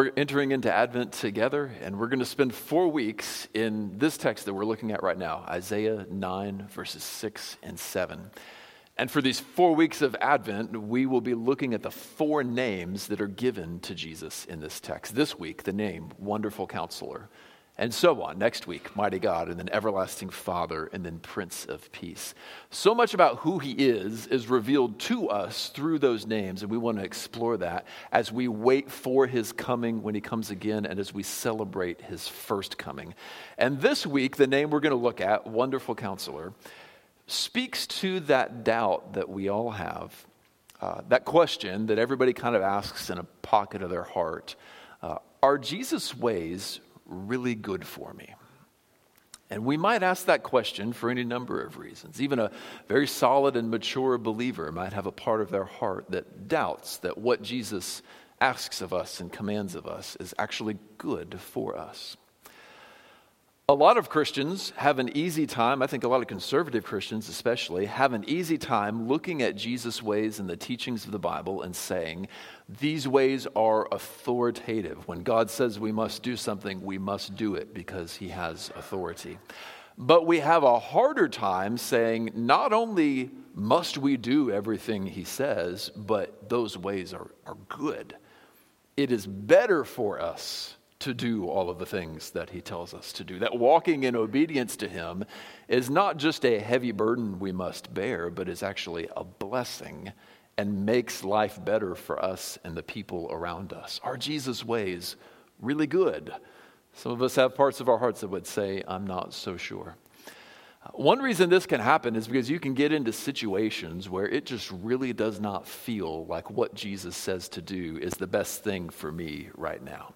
We're entering into Advent together, and we're going to spend four weeks in this text that we're looking at right now Isaiah 9, verses 6 and 7. And for these four weeks of Advent, we will be looking at the four names that are given to Jesus in this text. This week, the name Wonderful Counselor, and so on. Next week, Mighty God, and then Everlasting Father, and then Prince of Peace. So much about who He is is revealed to us through those names, and we want to explore that as we wait for His coming when He comes again and as we celebrate His first coming. And this week, the name we're going to look at, Wonderful Counselor, speaks to that doubt that we all have, uh, that question that everybody kind of asks in a pocket of their heart. Uh, are Jesus' ways really good for me? And we might ask that question for any number of reasons. Even a very solid and mature believer might have a part of their heart that doubts that what Jesus asks of us and commands of us is actually good for us. A lot of Christians have an easy time, I think a lot of conservative Christians especially, have an easy time looking at Jesus' ways and the teachings of the Bible and saying, these ways are authoritative. When God says we must do something, we must do it because he has authority. But we have a harder time saying, not only must we do everything he says, but those ways are, are good. It is better for us to do all of the things that he tells us to do. That walking in obedience to him is not just a heavy burden we must bear, but is actually a blessing and makes life better for us and the people around us. Are Jesus' ways really good? Some of us have parts of our hearts that would say, I'm not so sure. One reason this can happen is because you can get into situations where it just really does not feel like what Jesus says to do is the best thing for me right now.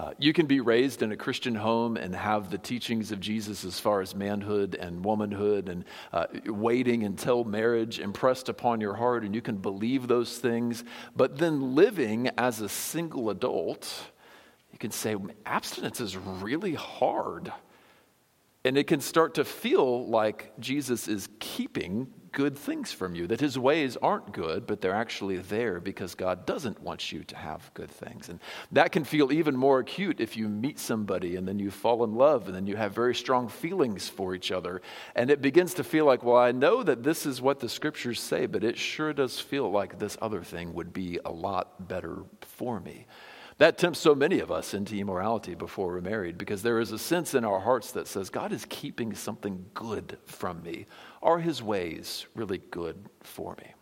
Uh, you can be raised in a Christian home and have the teachings of Jesus as far as manhood and womanhood and uh, waiting until marriage impressed upon your heart, and you can believe those things. But then living as a single adult, you can say abstinence is really hard. And it can start to feel like Jesus is keeping good things from you, that his ways aren't good, but they're actually there because God doesn't want you to have good things. And that can feel even more acute if you meet somebody and then you fall in love and then you have very strong feelings for each other. And it begins to feel like, well, I know that this is what the scriptures say, but it sure does feel like this other thing would be a lot better for me. That tempts so many of us into immorality before we're married because there is a sense in our hearts that says, God is keeping something good from me. Are his ways really good for me?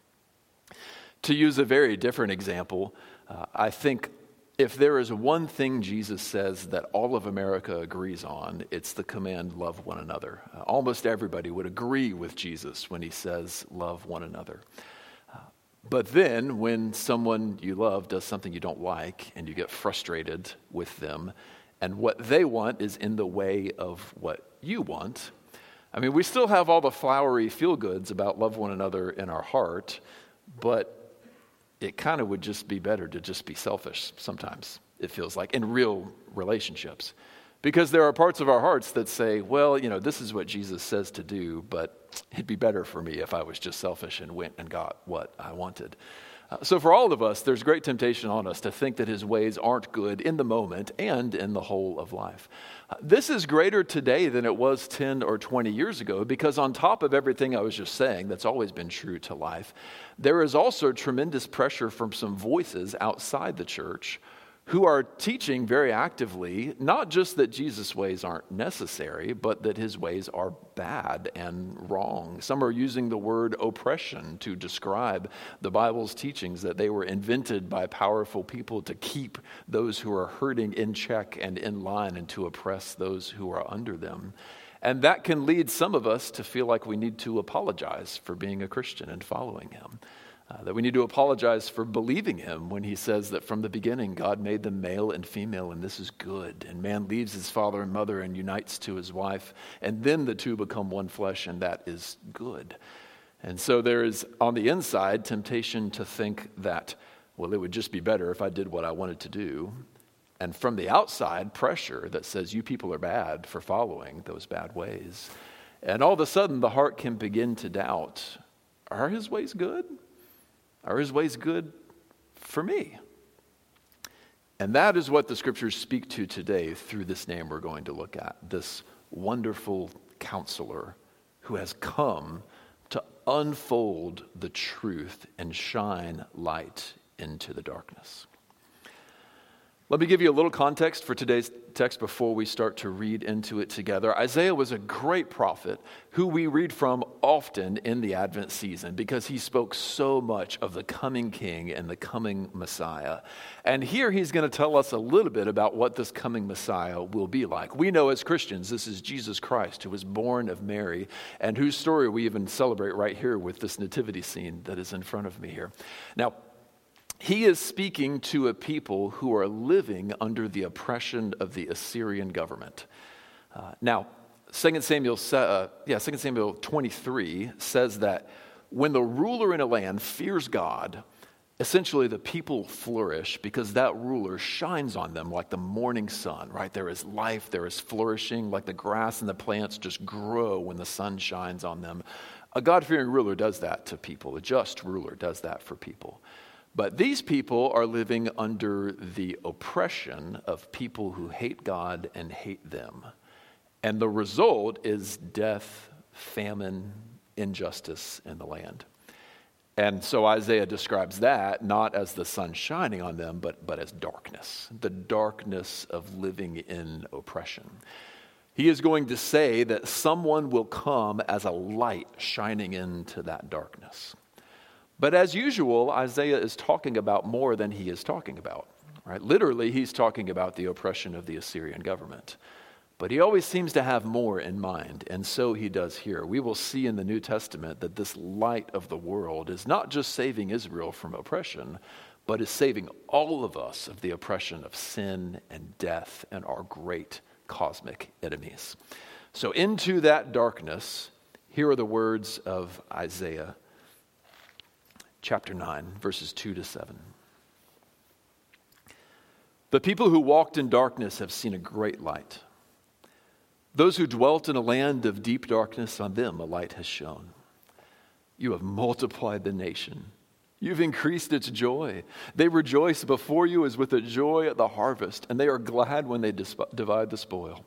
To use a very different example, uh, I think if there is one thing Jesus says that all of America agrees on, it's the command, love one another. Uh, almost everybody would agree with Jesus when he says, love one another. But then, when someone you love does something you don't like and you get frustrated with them, and what they want is in the way of what you want, I mean, we still have all the flowery feel goods about love one another in our heart, but it kind of would just be better to just be selfish sometimes, it feels like, in real relationships. Because there are parts of our hearts that say, well, you know, this is what Jesus says to do, but it'd be better for me if I was just selfish and went and got what I wanted. Uh, so, for all of us, there's great temptation on us to think that his ways aren't good in the moment and in the whole of life. Uh, this is greater today than it was 10 or 20 years ago because, on top of everything I was just saying, that's always been true to life, there is also tremendous pressure from some voices outside the church who are teaching very actively not just that Jesus' ways aren't necessary, but that his ways are bad and wrong. Some are using the word oppression to describe the Bible's teachings, that they were invented by powerful people to keep those who are hurting in check and in line and to oppress those who are under them. And that can lead some of us to feel like we need to apologize for being a Christian and following him. Uh, that we need to apologize for believing him when he says that from the beginning God made them male and female, and this is good. And man leaves his father and mother and unites to his wife, and then the two become one flesh, and that is good. And so there is, on the inside, temptation to think that, well, it would just be better if I did what I wanted to do. And from the outside, pressure that says you people are bad for following those bad ways. And all of a sudden, the heart can begin to doubt are his ways good? Are his ways good for me? And that is what the scriptures speak to today through this name we're going to look at this wonderful counselor who has come to unfold the truth and shine light into the darkness. Let me give you a little context for today's text before we start to read into it together. Isaiah was a great prophet who we read from often in the Advent season because he spoke so much of the coming king and the coming Messiah. And here he's going to tell us a little bit about what this coming Messiah will be like. We know as Christians this is Jesus Christ who was born of Mary and whose story we even celebrate right here with this nativity scene that is in front of me here. Now, he is speaking to a people who are living under the oppression of the Assyrian government. Uh, now, 2 Samuel, uh, yeah, 2 Samuel 23 says that when the ruler in a land fears God, essentially the people flourish because that ruler shines on them like the morning sun, right? There is life, there is flourishing, like the grass and the plants just grow when the sun shines on them. A God fearing ruler does that to people, a just ruler does that for people. But these people are living under the oppression of people who hate God and hate them. And the result is death, famine, injustice in the land. And so Isaiah describes that not as the sun shining on them, but, but as darkness, the darkness of living in oppression. He is going to say that someone will come as a light shining into that darkness. But as usual, Isaiah is talking about more than he is talking about. Right? Literally, he's talking about the oppression of the Assyrian government. But he always seems to have more in mind, and so he does here. We will see in the New Testament that this light of the world is not just saving Israel from oppression, but is saving all of us of the oppression of sin and death and our great cosmic enemies. So, into that darkness, here are the words of Isaiah chapter 9, verses 2 to 7. The people who walked in darkness have seen a great light. Those who dwelt in a land of deep darkness, on them a light has shone. You have multiplied the nation. You've increased its joy. They rejoice before you as with a joy at the harvest, and they are glad when they divide the spoil.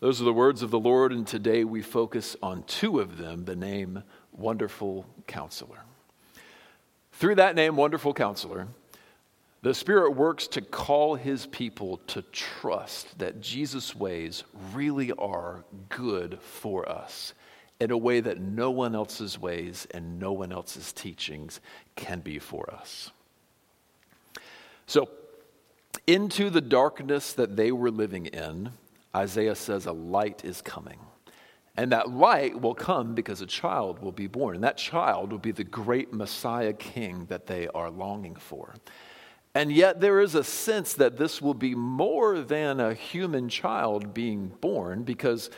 Those are the words of the Lord, and today we focus on two of them the name Wonderful Counselor. Through that name, Wonderful Counselor, the Spirit works to call his people to trust that Jesus' ways really are good for us in a way that no one else's ways and no one else's teachings can be for us. So, into the darkness that they were living in, Isaiah says a light is coming. And that light will come because a child will be born. And that child will be the great Messiah king that they are longing for. And yet, there is a sense that this will be more than a human child being born because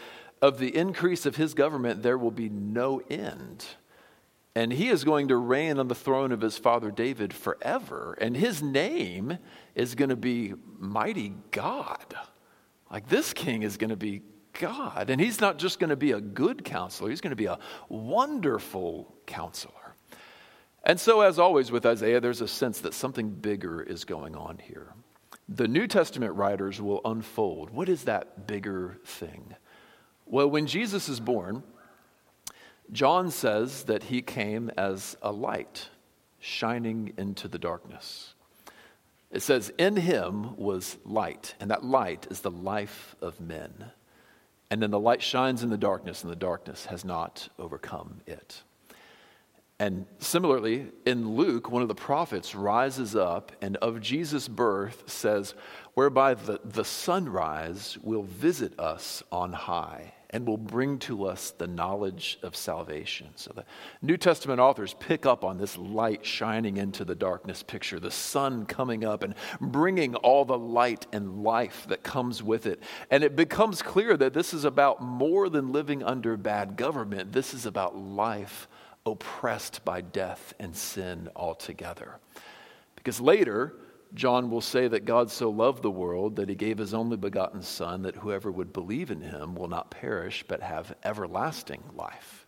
of the increase of his government, there will be no end. And he is going to reign on the throne of his father David forever. And his name is going to be Mighty God. Like this king is going to be God. And he's not just going to be a good counselor, he's going to be a wonderful counselor. And so, as always with Isaiah, there's a sense that something bigger is going on here. The New Testament writers will unfold what is that bigger thing? Well, when Jesus is born, John says that he came as a light shining into the darkness. It says, In him was light, and that light is the life of men. And then the light shines in the darkness, and the darkness has not overcome it. And similarly, in Luke, one of the prophets rises up and of Jesus' birth says, whereby the, the sunrise will visit us on high and will bring to us the knowledge of salvation. So the New Testament authors pick up on this light shining into the darkness picture, the sun coming up and bringing all the light and life that comes with it. And it becomes clear that this is about more than living under bad government, this is about life oppressed by death and sin altogether. Because later, John will say that God so loved the world that he gave his only begotten Son, that whoever would believe in him will not perish but have everlasting life.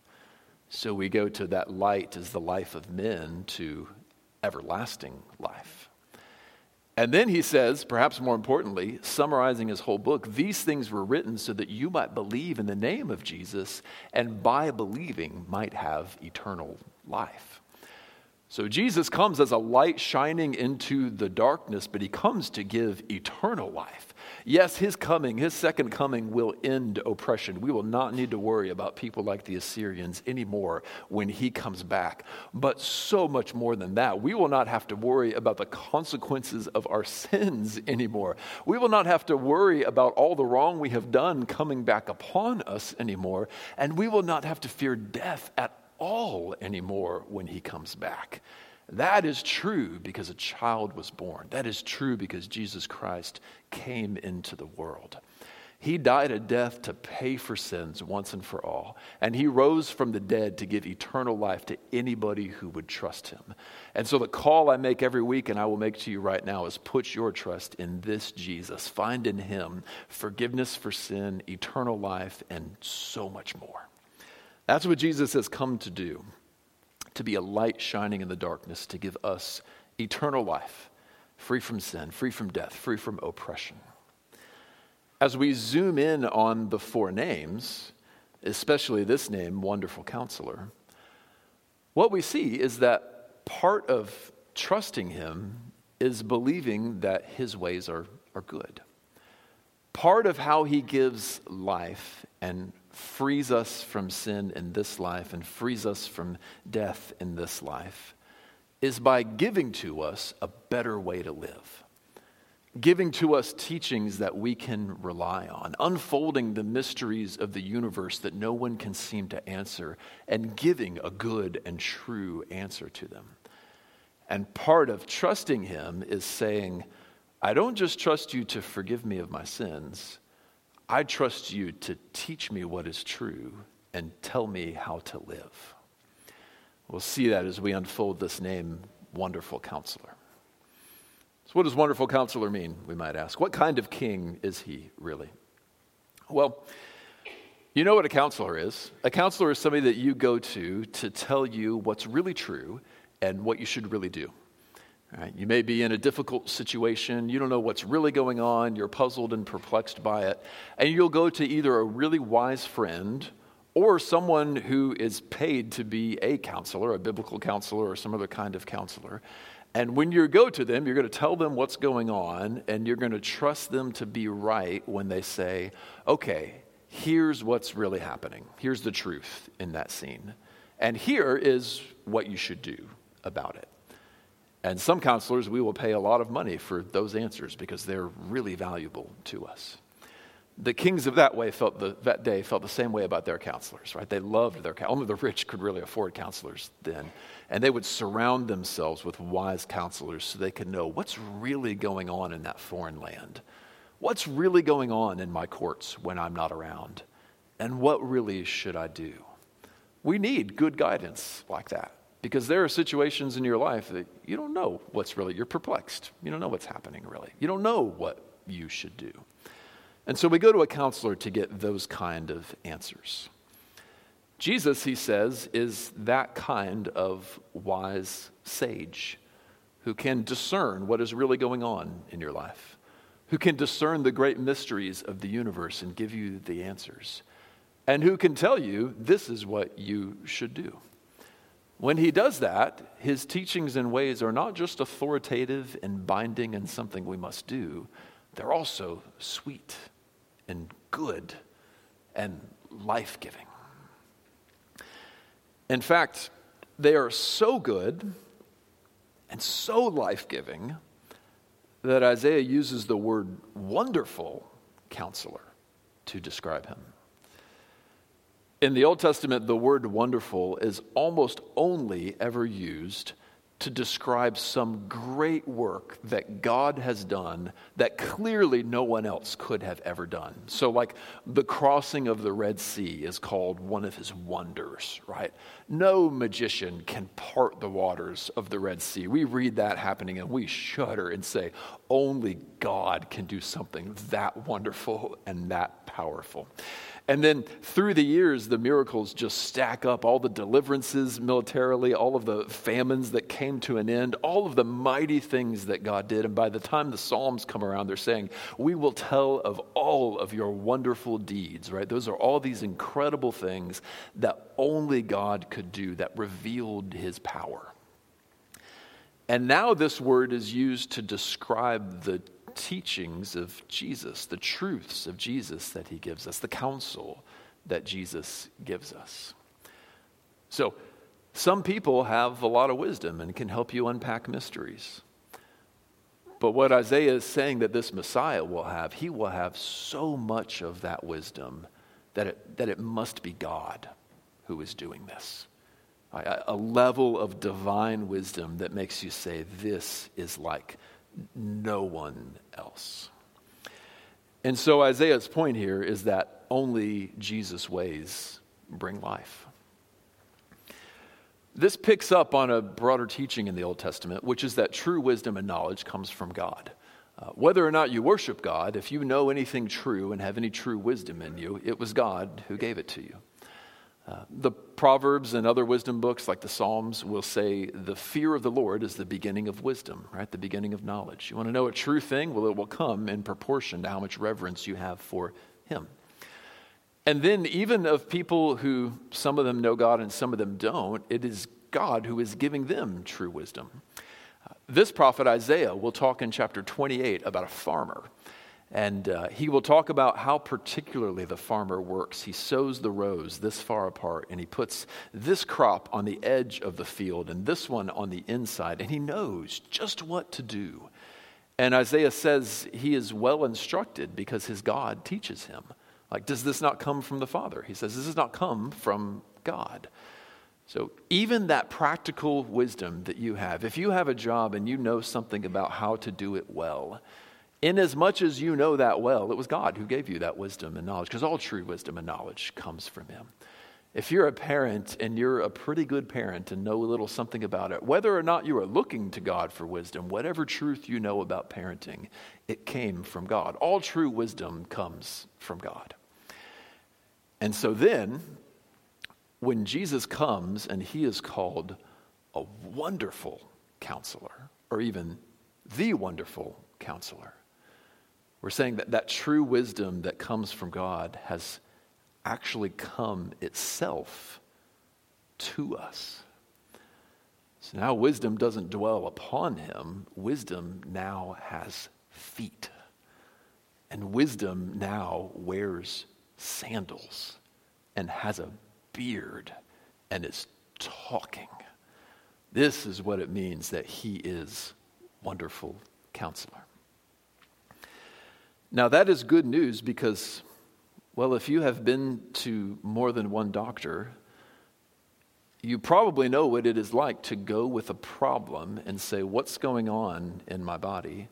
So we go to that light as the life of men to everlasting life. And then he says, perhaps more importantly, summarizing his whole book, these things were written so that you might believe in the name of Jesus and by believing might have eternal life. So Jesus comes as a light shining into the darkness, but he comes to give eternal life. Yes, his coming, his second coming, will end oppression. We will not need to worry about people like the Assyrians anymore when he comes back. But so much more than that, we will not have to worry about the consequences of our sins anymore. We will not have to worry about all the wrong we have done coming back upon us anymore. And we will not have to fear death at all anymore when he comes back. That is true because a child was born. That is true because Jesus Christ came into the world. He died a death to pay for sins once and for all. And he rose from the dead to give eternal life to anybody who would trust him. And so the call I make every week and I will make to you right now is put your trust in this Jesus. Find in him forgiveness for sin, eternal life, and so much more. That's what Jesus has come to do to be a light shining in the darkness, to give us eternal life, free from sin, free from death, free from oppression. As we zoom in on the four names, especially this name, Wonderful Counselor, what we see is that part of trusting Him is believing that His ways are, are good. Part of how He gives life and frees us from sin in this life and frees us from death in this life is by giving to us a better way to live. Giving to us teachings that we can rely on, unfolding the mysteries of the universe that no one can seem to answer, and giving a good and true answer to them. And part of trusting Him is saying, I don't just trust you to forgive me of my sins, I trust you to teach me what is true and tell me how to live. We'll see that as we unfold this name, Wonderful Counselor. So, what does Wonderful Counselor mean, we might ask? What kind of king is he really? Well, you know what a counselor is. A counselor is somebody that you go to to tell you what's really true and what you should really do. Right? You may be in a difficult situation. You don't know what's really going on. You're puzzled and perplexed by it. And you'll go to either a really wise friend or someone who is paid to be a counselor, a biblical counselor, or some other kind of counselor. And when you go to them, you're going to tell them what's going on, and you're going to trust them to be right when they say, okay, here's what's really happening. Here's the truth in that scene. And here is what you should do about it. And some counselors, we will pay a lot of money for those answers because they're really valuable to us. The kings of that way felt the, that day felt the same way about their counselors, right? They loved their only the rich could really afford counselors then, and they would surround themselves with wise counselors so they could know what's really going on in that foreign land, what's really going on in my courts when I'm not around, and what really should I do. We need good guidance like that. Because there are situations in your life that you don't know what's really, you're perplexed. You don't know what's happening really. You don't know what you should do. And so we go to a counselor to get those kind of answers. Jesus, he says, is that kind of wise sage who can discern what is really going on in your life, who can discern the great mysteries of the universe and give you the answers, and who can tell you this is what you should do. When he does that, his teachings and ways are not just authoritative and binding and something we must do, they're also sweet and good and life giving. In fact, they are so good and so life giving that Isaiah uses the word wonderful counselor to describe him. In the Old Testament, the word wonderful is almost only ever used to describe some great work that God has done that clearly no one else could have ever done. So, like the crossing of the Red Sea is called one of his wonders, right? No magician can part the waters of the Red Sea. We read that happening and we shudder and say, only God can do something that wonderful and that powerful. And then through the years, the miracles just stack up all the deliverances militarily, all of the famines that came to an end, all of the mighty things that God did. And by the time the Psalms come around, they're saying, We will tell of all of your wonderful deeds, right? Those are all these incredible things that only God could do that revealed his power. And now this word is used to describe the teachings of Jesus, the truths of Jesus that he gives us, the counsel that Jesus gives us. So, some people have a lot of wisdom and can help you unpack mysteries. But what Isaiah is saying that this Messiah will have, he will have so much of that wisdom that it, that it must be God who is doing this. A level of divine wisdom that makes you say, This is like no one else. And so Isaiah's point here is that only Jesus' ways bring life. This picks up on a broader teaching in the Old Testament, which is that true wisdom and knowledge comes from God. Uh, whether or not you worship God, if you know anything true and have any true wisdom in you, it was God who gave it to you. The Proverbs and other wisdom books, like the Psalms, will say the fear of the Lord is the beginning of wisdom, right? The beginning of knowledge. You want to know a true thing? Well, it will come in proportion to how much reverence you have for Him. And then, even of people who some of them know God and some of them don't, it is God who is giving them true wisdom. Uh, this prophet Isaiah will talk in chapter 28 about a farmer and uh, he will talk about how particularly the farmer works. He sows the rows this far apart, and he puts this crop on the edge of the field and this one on the inside, and he knows just what to do. And Isaiah says he is well instructed because his God teaches him. Like, does this not come from the Father? He says, This does not come from God. So, even that practical wisdom that you have, if you have a job and you know something about how to do it well, Inasmuch as you know that well, it was God who gave you that wisdom and knowledge, because all true wisdom and knowledge comes from Him. If you're a parent and you're a pretty good parent and know a little something about it, whether or not you are looking to God for wisdom, whatever truth you know about parenting, it came from God. All true wisdom comes from God. And so then, when Jesus comes and he is called a wonderful counselor, or even the wonderful counselor, we're saying that that true wisdom that comes from God has actually come itself to us. So now wisdom doesn't dwell upon him, wisdom now has feet. And wisdom now wears sandals and has a beard and is talking. This is what it means that he is wonderful counselor. Now, that is good news because, well, if you have been to more than one doctor, you probably know what it is like to go with a problem and say, What's going on in my body?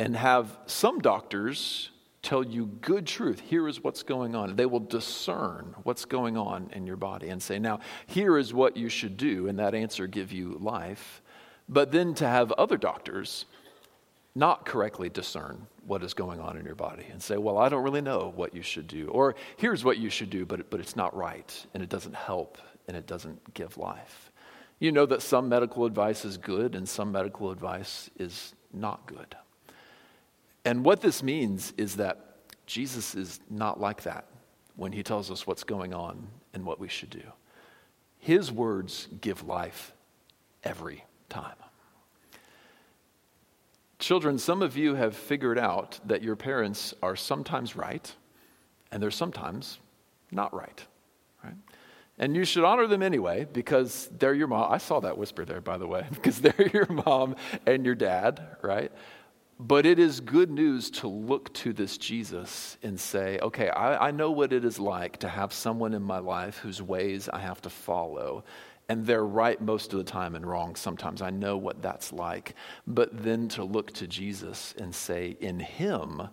And have some doctors tell you good truth. Here is what's going on. They will discern what's going on in your body and say, Now, here is what you should do, and that answer give you life. But then to have other doctors not correctly discern what is going on in your body and say, Well, I don't really know what you should do. Or here's what you should do, but, but it's not right and it doesn't help and it doesn't give life. You know that some medical advice is good and some medical advice is not good. And what this means is that Jesus is not like that when he tells us what's going on and what we should do. His words give life every time. Children, some of you have figured out that your parents are sometimes right and they're sometimes not right, right? And you should honor them anyway because they're your mom. I saw that whisper there, by the way, because they're your mom and your dad, right? But it is good news to look to this Jesus and say, okay, I, I, know what it is like to have someone in my life whose ways I have to follow. And they're right most of the time and wrong sometimes. I know what that's like. But then to look to Jesus and say, in him,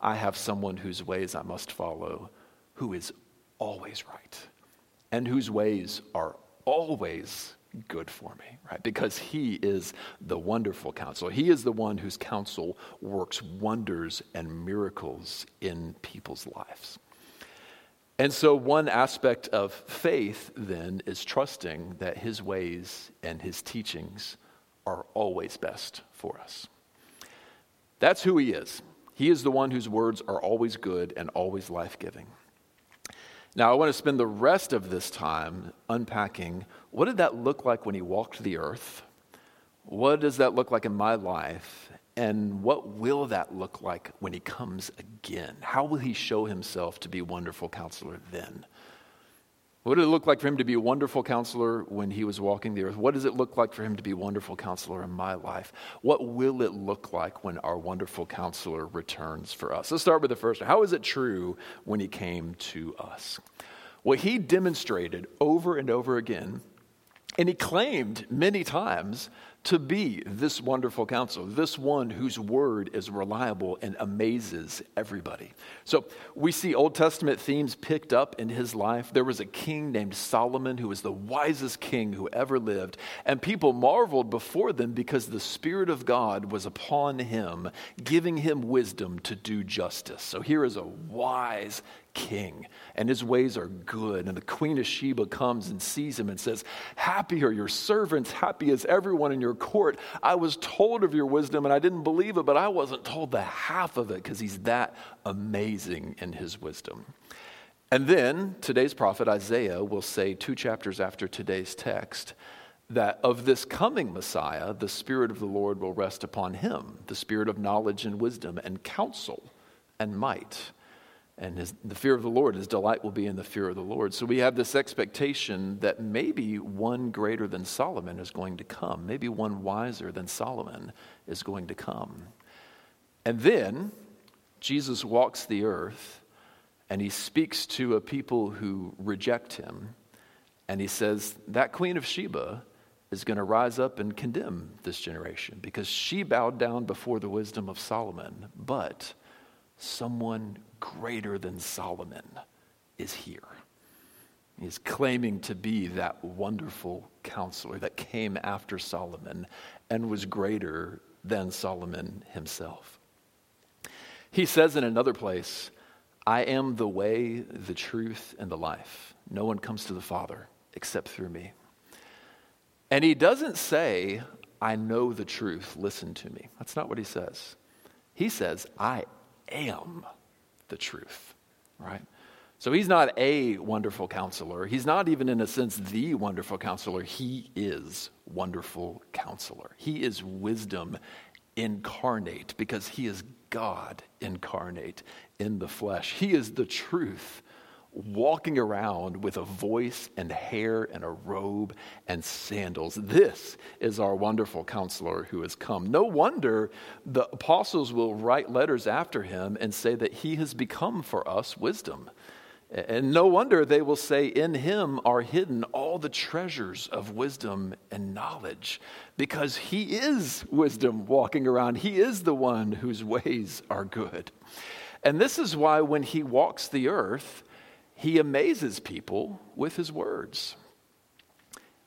I have someone whose ways I must follow, who is always right and whose ways are always good for me, right? Because he is the wonderful counselor. He is the one whose counsel works wonders and miracles in people's lives. And so, one aspect of faith then is trusting that his ways and his teachings are always best for us. That's who he is. He is the one whose words are always good and always life giving. Now, I want to spend the rest of this time unpacking what did that look like when he walked the earth? What does that look like in my life? And what will that look like when he comes again? How will he show himself to be wonderful counselor then? What did it look like for him to be a wonderful counselor when he was walking the earth? What does it look like for him to be a wonderful counselor in my life? What will it look like when our wonderful counselor returns for us? Let's start with the first one. How is it true when he came to us? Well, he demonstrated over and over again, and he claimed many times to be this wonderful counselor, this one whose word is reliable and amazes everybody. So we see Old Testament themes picked up in his life. There was a king named Solomon who was the wisest king who ever lived, and people marveled before them because the Spirit of God was upon him, giving him wisdom to do justice. So here is a wise king, and his ways are good. And the queen of Sheba comes and sees him and says, Happy are your servants, happy is everyone in your court. I was told of your wisdom and I didn't believe it, but I wasn't told the half of it because he's that amazing in his wisdom. And then today's prophet Isaiah will say, two chapters after today's text, that of this coming Messiah, the Spirit of the Lord will rest upon him, the Spirit of knowledge and wisdom and counsel and might and his, the fear of the Lord, his delight will be in the fear of the Lord. So we have this expectation that maybe one greater than Solomon is going to come. Maybe one wiser than Solomon is going to come. And then Jesus walks the earth and he speaks to a people who reject him. And he says, That queen of Sheba is going to rise up and condemn this generation because she bowed down before the wisdom of Solomon. But someone greater than Solomon is here. He's claiming to be that wonderful counselor that came after Solomon and was greater than Solomon himself. He says in another place, I am the way, the truth, and the life. No one comes to the Father except through me. And he doesn't say, I know the truth, listen to me. That's not what he says. He says, I am the truth, right? So he's not a wonderful counselor. He's not even, in a sense, the wonderful counselor. He is wonderful counselor. He is wisdom incarnate because he is God incarnate in the flesh. He is the truth walking around with a voice and hair and a robe and sandals. This is our wonderful counselor who has come. No wonder the apostles will write letters after him and say that he has become for us wisdom. And no wonder they will say, In him are hidden all the treasures of wisdom and knowledge, because he is wisdom walking around. He is the one whose ways are good. And this is why when he walks the earth, he amazes people with his words.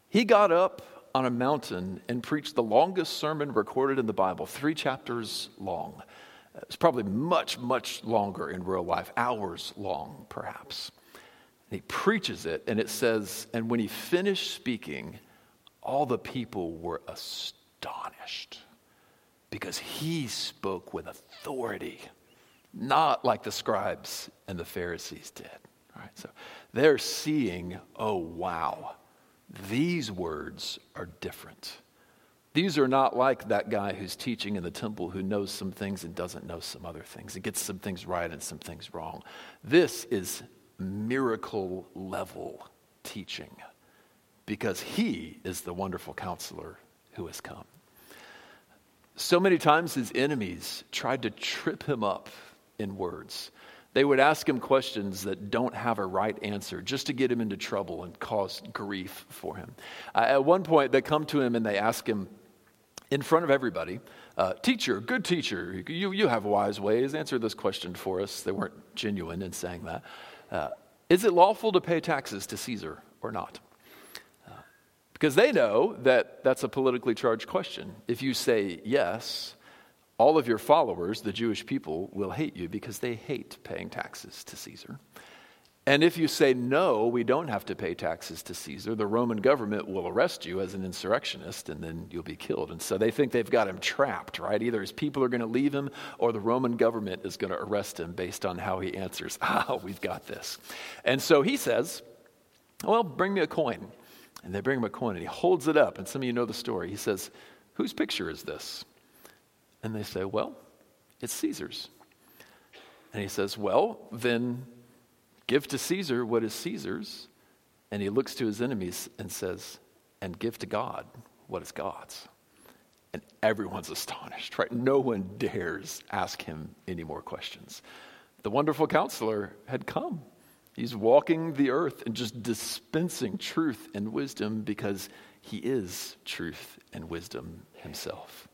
He got up on a mountain and preached the longest sermon recorded in the Bible, three chapters long. It's probably much, much longer in real life, hours long, perhaps. And he preaches it, and it says, and when he finished speaking, all the people were astonished because he spoke with authority, not like the scribes and the Pharisees did. So they're seeing, oh, wow, these words are different. These are not like that guy who's teaching in the temple who knows some things and doesn't know some other things and gets some things right and some things wrong. This is miracle level teaching because he is the wonderful counselor who has come. So many times his enemies tried to trip him up in words. They would ask him questions that don't have a right answer just to get him into trouble and cause grief for him. Uh, at one point, they come to him and they ask him in front of everybody, uh, Teacher, good teacher, you, you have wise ways. Answer this question for us. They weren't genuine in saying that. Uh, is it lawful to pay taxes to Caesar or not? Uh, because they know that that's a politically charged question. If you say yes, all of your followers, the Jewish people, will hate you because they hate paying taxes to Caesar. And if you say, no, we don't have to pay taxes to Caesar, the Roman government will arrest you as an insurrectionist and then you'll be killed. And so they think they've got him trapped, right? Either his people are going to leave him or the Roman government is going to arrest him based on how he answers, ah, we've got this. And so he says, well, bring me a coin. And they bring him a coin and he holds it up. And some of you know the story. He says, whose picture is this? And they say, well, it's Caesar's. And he says, well, then Give to Caesar what is Caesar's. And he looks to his enemies and says, And give to God what is God's. And everyone's astonished, right? No one dares ask him any more questions. The wonderful counselor had come. He's walking the earth and just dispensing truth and wisdom because he is truth and wisdom himself.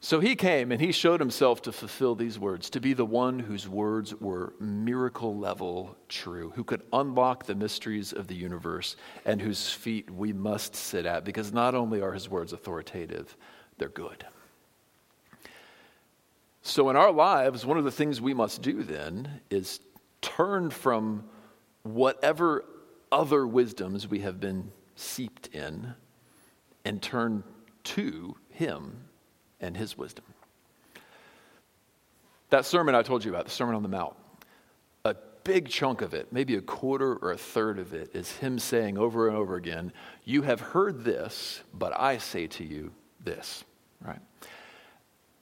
So he came and he showed himself to fulfill these words, to be the one whose words were miracle level true, who could unlock the mysteries of the universe and whose feet we must sit at, because not only are his words authoritative, they're good. So in our lives, one of the things we must do then is turn from whatever other wisdoms we have been seeped in and turn to him and his wisdom. That sermon I told you about, the Sermon on the Mount, a big chunk of it, maybe a quarter or a third of it, is him saying over and over again, You have heard this, but I say to you this, right?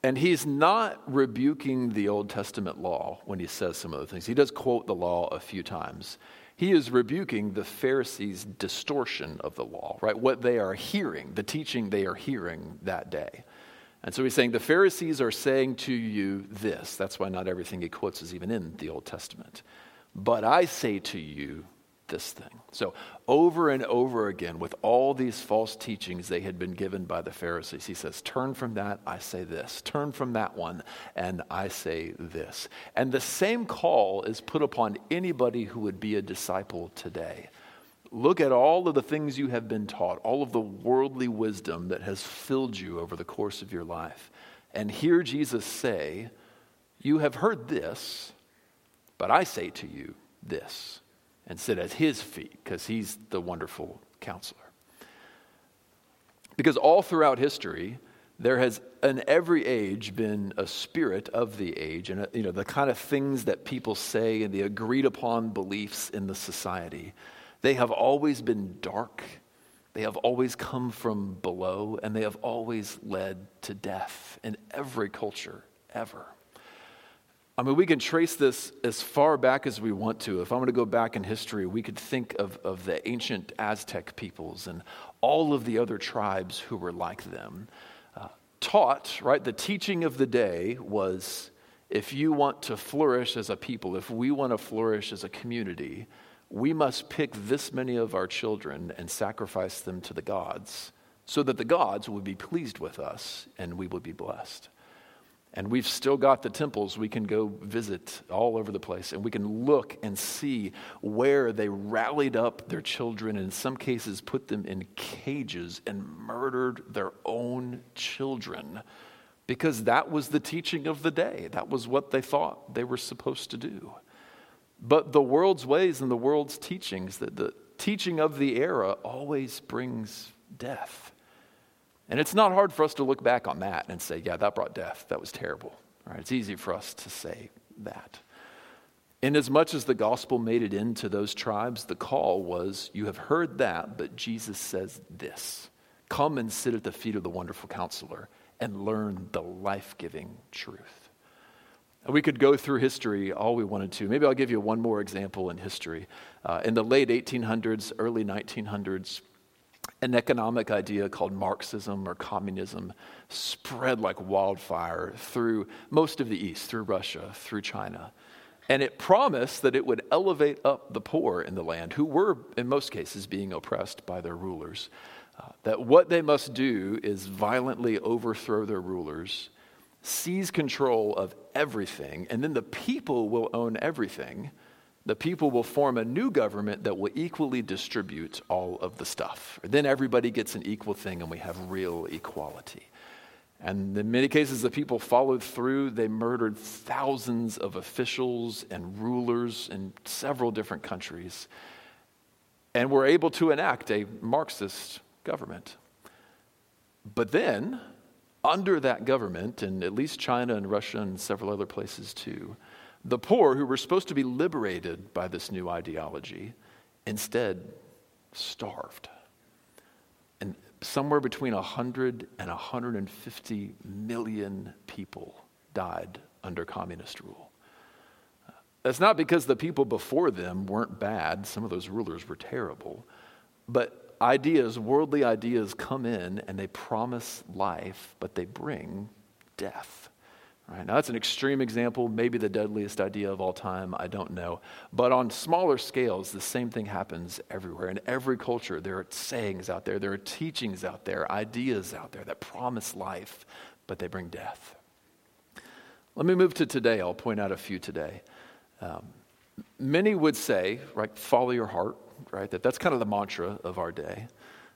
And he's not rebuking the Old Testament law when he says some of the things. He does quote the law a few times. He is rebuking the Pharisees' distortion of the law, right? What they are hearing, the teaching they are hearing that day. And so he's saying, The Pharisees are saying to you this. That's why not everything he quotes is even in the Old Testament. But I say to you this thing. So, over and over again, with all these false teachings they had been given by the Pharisees, he says, Turn from that, I say this. Turn from that one, and I say this. And the same call is put upon anybody who would be a disciple today. Look at all of the things you have been taught, all of the worldly wisdom that has filled you over the course of your life, and hear Jesus say, You have heard this, but I say to you this, and sit at his feet, because he's the wonderful counselor. Because all throughout history, there has in every age been a spirit of the age and uh, you know the kind of things that people say and the agreed upon beliefs in the society they have always been dark, they have always come from below, and they have always led to death in every culture ever. I mean, we can trace this as far back as we want to. If I'm going to go back in history, we could think of, of the ancient Aztec peoples and all of the other tribes who were like them. Uh, taught, right? The teaching of the day was if you want to flourish as a people, if we want to flourish as a community, we must pick this many of our children and sacrifice them to the gods so that the gods would be pleased with us and we would be blessed. And we've still got the temples we can go visit all over the place, and we can look and see where they rallied up their children, and in some cases put them in cages and murdered their own children because that was the teaching of the day. That was what they thought they were supposed to do. But the world's ways and the world's teachings, that the teaching of the era always brings death. And it's not hard for us to look back on that and say, yeah, that brought death. That was terrible. Right? It's easy for us to say that. Inasmuch as the gospel made it into those tribes, the call was, You have heard that, but Jesus says this Come and sit at the feet of the wonderful counselor and learn the life giving truth. We could go through history all we wanted to. Maybe I'll give you one more example in history. Uh, in the late 1800s, early 1900s, an economic idea called Marxism or communism spread like wildfire through most of the East, through Russia, through China. And it promised that it would elevate up the poor in the land, who were, in most cases, being oppressed by their rulers. Uh, that what they must do is violently overthrow their rulers seize control of everything, and then the people will own everything. The people will form a new government that will equally distribute all of the stuff. Then everybody gets an equal thing, and we have real equality. And in many cases, the people followed through. They murdered thousands of officials and rulers in several different countries and were able to enact a Marxist government. But then, under that government, and at least China and Russia and several other places too, the poor, who were supposed to be liberated by this new ideology, instead starved. And somewhere between 100 and 150 million people died under communist rule. That's not because the people before them weren't bad, some of those rulers were terrible, but ideas, worldly ideas, come in and they promise life, but they bring death. Right? Now, that's an extreme example, maybe the deadliest idea of all time, I don't know. But on smaller scales, the same thing happens everywhere. In every culture, there are sayings out there, there are teachings out there, ideas out there that promise life, but they bring death. Let me move to today. I'll point out a few today. Um, many would say, right, follow your heart right? That that's kind of the mantra of our day.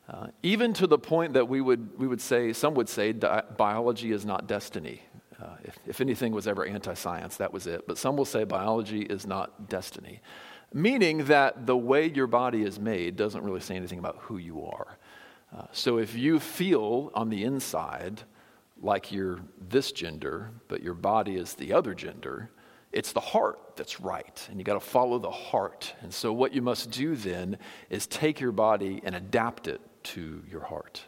Uh, even to the point that we would, we would say, some would say, di- biology is not destiny. Uh, if, if anything was ever anti science, that was it. But some will say biology is not destiny, meaning that the way your body is made doesn't really say anything about who you are. Uh, so if you feel on the inside like you're this gender, but your body is the other gender, it's the heart that's right, and you got to follow the heart. And so, what you must do then is take your body and adapt it to your heart.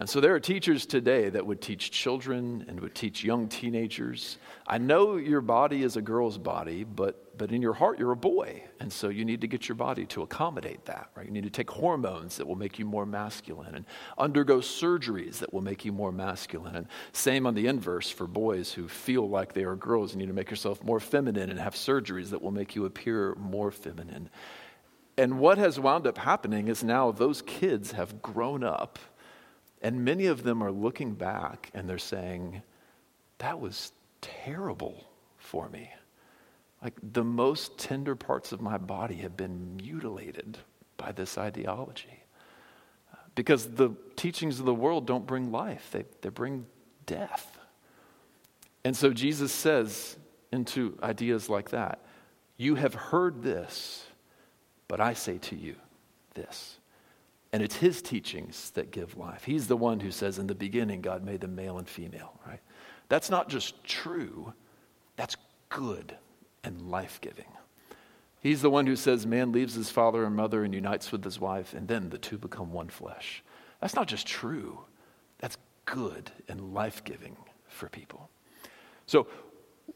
And so there are teachers today that would teach children and would teach young teenagers. I know your body is a girl's body, but, but in your heart you're a boy. And so you need to get your body to accommodate that, right? You need to take hormones that will make you more masculine and undergo surgeries that will make you more masculine. And same on the inverse for boys who feel like they are girls. You need to make yourself more feminine and have surgeries that will make you appear more feminine. And what has wound up happening is now those kids have grown up and many of them are looking back and they're saying, that was terrible for me. Like the most tender parts of my body have been mutilated by this ideology. Because the teachings of the world don't bring life, they, they bring death. And so Jesus says into ideas like that, You have heard this, but I say to you this. And it's his teachings that give life. He's the one who says, In the beginning, God made them male and female, right? That's not just true, that's good and life giving. He's the one who says, Man leaves his father and mother and unites with his wife, and then the two become one flesh. That's not just true, that's good and life giving for people. So,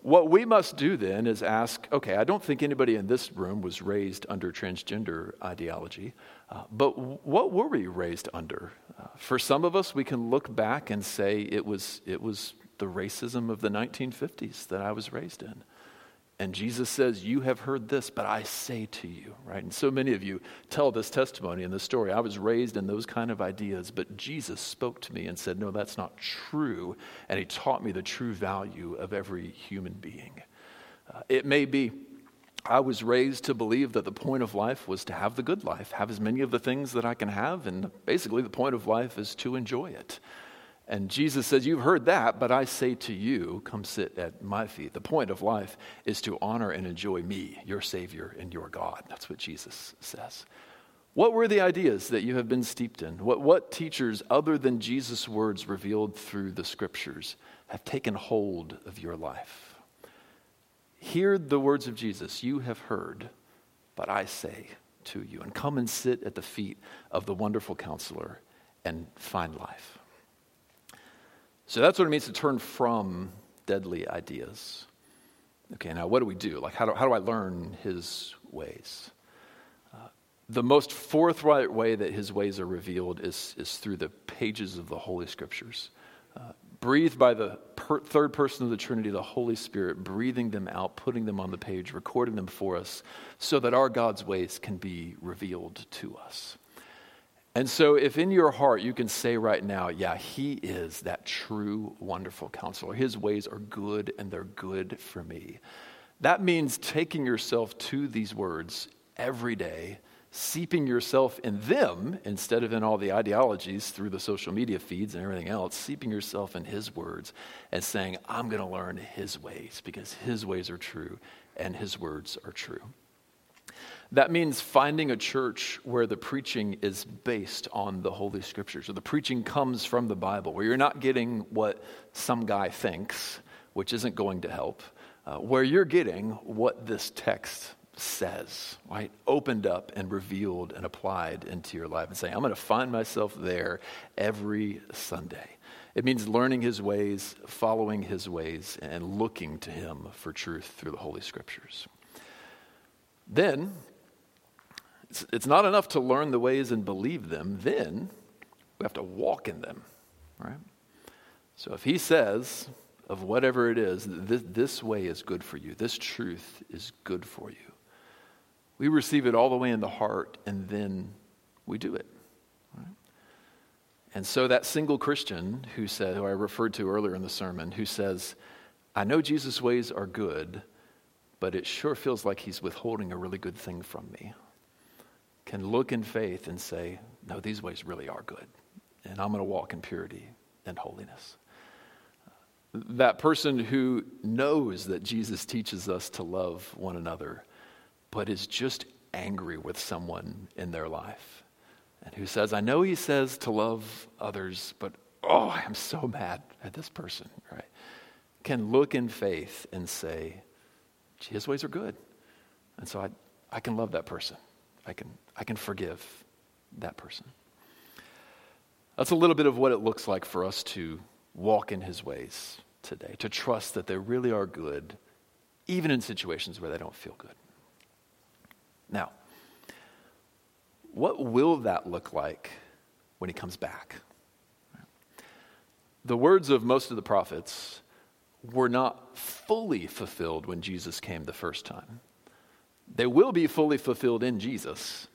what we must do then is ask okay, I don't think anybody in this room was raised under transgender ideology, uh, but what were we raised under? Uh, for some of us, we can look back and say it was, it was the racism of the 1950s that I was raised in. And Jesus says, You have heard this, but I say to you, right? And so many of you tell this testimony in this story. I was raised in those kind of ideas, but Jesus spoke to me and said, No, that's not true. And he taught me the true value of every human being. Uh, it may be I was raised to believe that the point of life was to have the good life, have as many of the things that I can have, and basically the point of life is to enjoy it. And Jesus says, You've heard that, but I say to you, come sit at my feet. The point of life is to honor and enjoy me, your Savior and your God. That's what Jesus says. What were the ideas that you have been steeped in? What, what teachers, other than Jesus' words revealed through the scriptures, have taken hold of your life? Hear the words of Jesus you have heard, but I say to you, and come and sit at the feet of the wonderful counselor and find life. So that's what it means to turn from deadly ideas. Okay, now what do we do? Like, how do, how do I learn his ways? Uh, the most forthright way that his ways are revealed is, is through the pages of the Holy Scriptures. Uh, breathed by the per- third person of the Trinity, the Holy Spirit, breathing them out, putting them on the page, recording them for us, so that our God's ways can be revealed to us. And so, if in your heart you can say right now, yeah, he is that true, wonderful counselor, his ways are good and they're good for me. That means taking yourself to these words every day, seeping yourself in them instead of in all the ideologies through the social media feeds and everything else, seeping yourself in his words and saying, I'm going to learn his ways because his ways are true and his words are true. That means finding a church where the preaching is based on the Holy Scriptures, or the preaching comes from the Bible, where you're not getting what some guy thinks, which isn't going to help, uh, where you're getting what this text says, right? Opened up and revealed and applied into your life and saying, I'm going to find myself there every Sunday. It means learning his ways, following his ways, and looking to him for truth through the Holy Scriptures. Then, it's, it's not enough to learn the ways and believe them. Then, we have to walk in them, right? So if he says, of whatever it is, this, this way is good for you, this truth is good for you, we receive it all the way in the heart and then we do it. And so that single Christian who said, who I referred to earlier in the sermon, who says, I know Jesus' ways are good, but it sure feels like he's withholding a really good thing from me, can look in faith and say, No, these ways really are good, and I'm going to walk in purity and holiness. That person who knows that Jesus teaches us to love one another, but is just angry with someone in their life, and who says, I know he says to love others, but oh, I'm so mad at this person, right? Can look in faith and say, his ways are good. And so I, I can love that person. I can, I can forgive that person. That's a little bit of what it looks like for us to walk in his ways today, to trust that they really are good, even in situations where they don't feel good. Now, what will that look like when he comes back? The words of most of the prophets were not fully fulfilled when Jesus came the first time. They will be fully fulfilled in Jesus,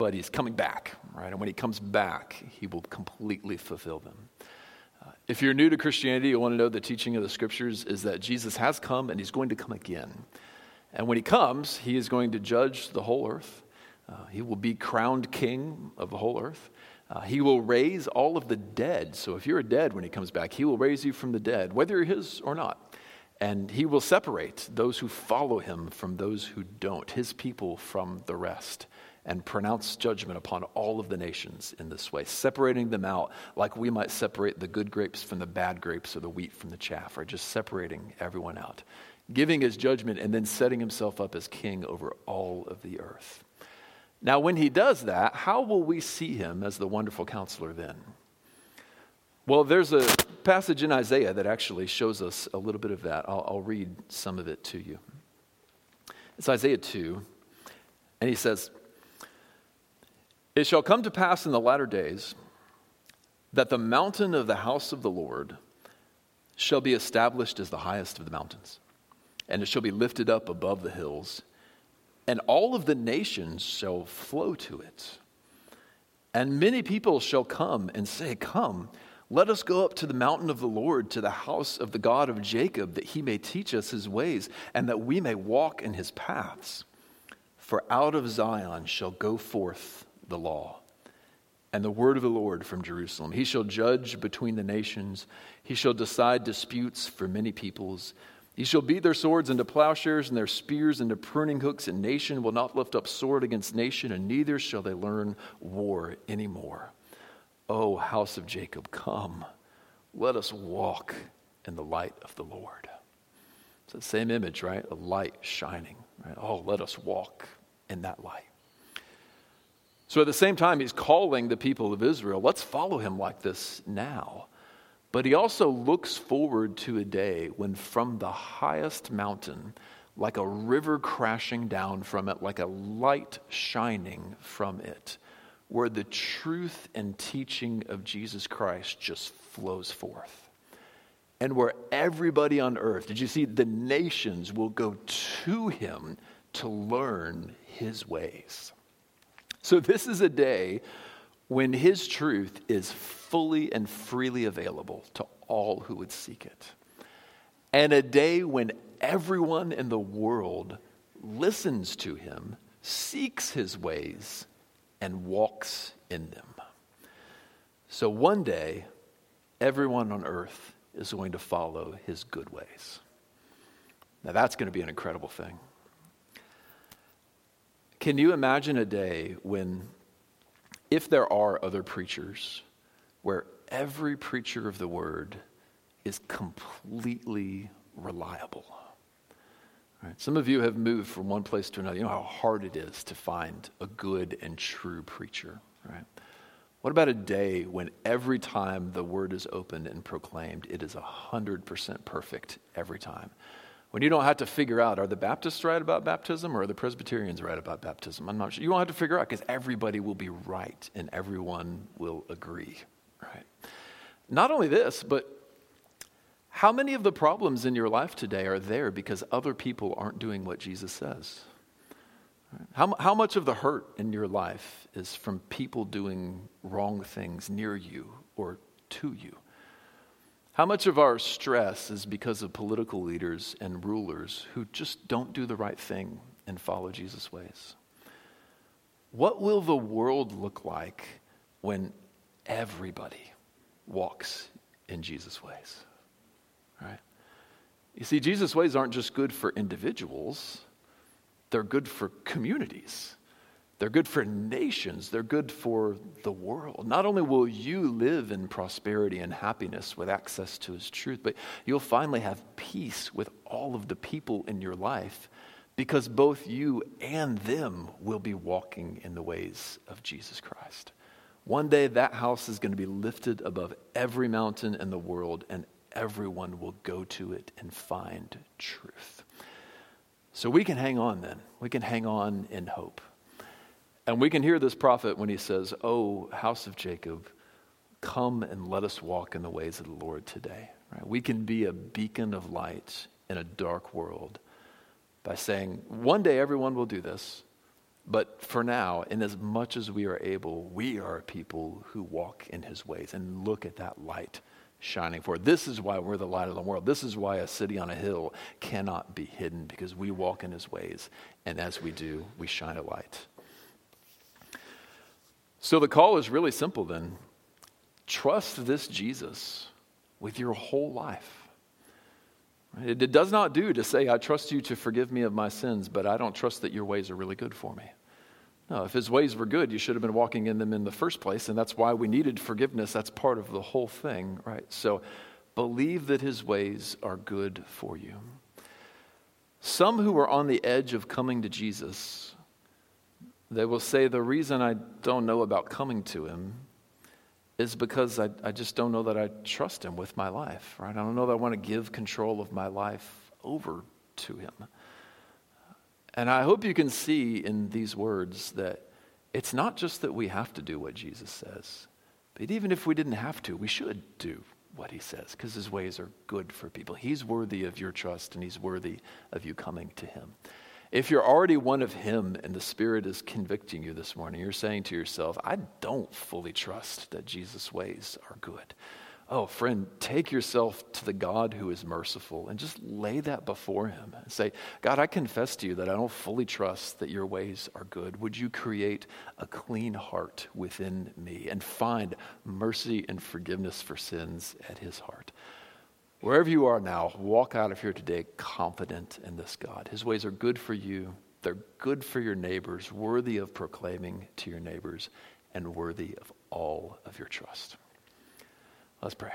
but he's coming back, right? And when he comes back, he will completely fulfill them. Uh, if you're new to Christianity, you want to know the teaching of the scriptures is that Jesus has come and he's going to come again. And when he comes, he is going to judge the whole earth. Uh, he will be crowned king of the whole earth. Uh, he will raise all of the dead. So if you're dead when he comes back, he will raise you from the dead, whether you're his or not. And he will separate those who follow him from those who don't, his people from the rest, and pronounce judgment upon all of the nations in this way, separating them out like we might separate the good grapes from the bad grapes or the wheat from the chaff, or just separating everyone out, giving his judgment and then setting himself up as king over all of the earth. Now, when he does that, how will we see him as the wonderful counselor then? Well, there's a passage in Isaiah that actually shows us a little bit of that. I'll, I'll read some of it to you. It's Isaiah 2, and he says, It shall come to pass in the latter days that the mountain of the house of the Lord shall be established as the highest of the mountains, and it shall be lifted up above the hills and all of the nations shall flow to it. And many people shall come and say, Come, let us go up to the mountain of the Lord, to the house of the God of Jacob, that he may teach us his ways, and that we may walk in his paths. For out of Zion shall go forth the law and the word of the Lord from Jerusalem. He shall judge between the nations, he shall decide disputes for many peoples. He shall beat their swords into plowshares and their spears into pruning hooks, and nation will not lift up sword against nation, and neither shall they learn war anymore. O house of Jacob, come, let us walk in the light of the Lord. It's the same image, right? A light shining. Right? Oh, let us walk in that light. So at the same time, he's calling the people of Israel, let's follow him like this now. But he also looks forward to a day when from the highest mountain, like a river crashing down from it, like a light shining from it, where the truth and teaching of Jesus Christ just flows forth. And where everybody on earth, did you see, the nations will go to him to learn his ways. So, this is a day when his truth is fully and freely available to all who would seek it. And a day when everyone in the world listens to him, seeks his ways, and walks in them. So one day, everyone on earth is going to follow his good ways. Now, that's going to be an incredible thing. Can you imagine a day when, if there are other preachers, where every preacher of the word is completely reliable? Right. Some of you have moved from one place to another. You know how hard it is to find a good and true preacher, right? What about a day when every time the word is opened and proclaimed, it is 100% perfect every time? When you don't have to figure out, are the Baptists right about baptism or are the Presbyterians right about baptism? I'm not sure. You won't have to figure out because everybody will be right and everyone will agree, right? Not only this, but how many of the problems in your life today are there because other people aren't doing what Jesus says? How, how much of the hurt in your life is from people doing wrong things near you or to you? How much of our stress is because of political leaders and rulers who just don't do the right thing and follow Jesus' ways? What will the world look like when everybody walks in Jesus' ways? Right? You see, Jesus' ways aren't just good for individuals, they're good for communities. They're good for nations. They're good for the world. Not only will you live in prosperity and happiness with access to His truth, but you'll finally have peace with all of the people in your life because both you and them will be walking in the ways of Jesus Christ. One day that house is going to be lifted above every mountain in the world, and everyone will go to it and find truth. So we can hang on then. We can hang on in hope. And we can hear this prophet when he says, Oh, house of Jacob, come and let us walk in the ways of the Lord today. Right? We can be a beacon of light in a dark world by saying, One day everyone will do this. But for now, in as much as we are able, we are people who walk in his ways and look at that light shining forth. This is why we're the light of the world. This is why a city on a hill cannot be hidden because we walk in his ways. And as we do, we shine a light. So the call is really simple then trust this Jesus with your whole life. It does not do to say, I trust you to forgive me of my sins, but I don't trust that your ways are really good for me. No, if his ways were good, you should have been walking in them in the first place, and that's why we needed forgiveness. That's part of the whole thing, right? So believe that his ways are good for you. Some who are on the edge of coming to Jesus, they will say, The reason I don't know about coming to him is because I, I just don't know that I trust him with my life, right? I don't know that I want to give control of my life over to him. And I hope you can see in these words that it's not just that we have to do what Jesus says, but even if we didn't have to, we should do what he says because his ways are good for people. He's worthy of your trust and he's worthy of you coming to him. If you're already one of him and the Spirit is convicting you this morning, you're saying to yourself, I don't fully trust that Jesus' ways are good. Oh, friend, take yourself to the God who is merciful and just lay that before Him and say, God, I confess to you that I don't fully trust that your ways are good. Would you create a clean heart within me and find mercy and forgiveness for sins at His heart? Wherever you are now, walk out of here today confident in this God. His ways are good for you, they're good for your neighbors, worthy of proclaiming to your neighbors, and worthy of all of your trust. Let's pray.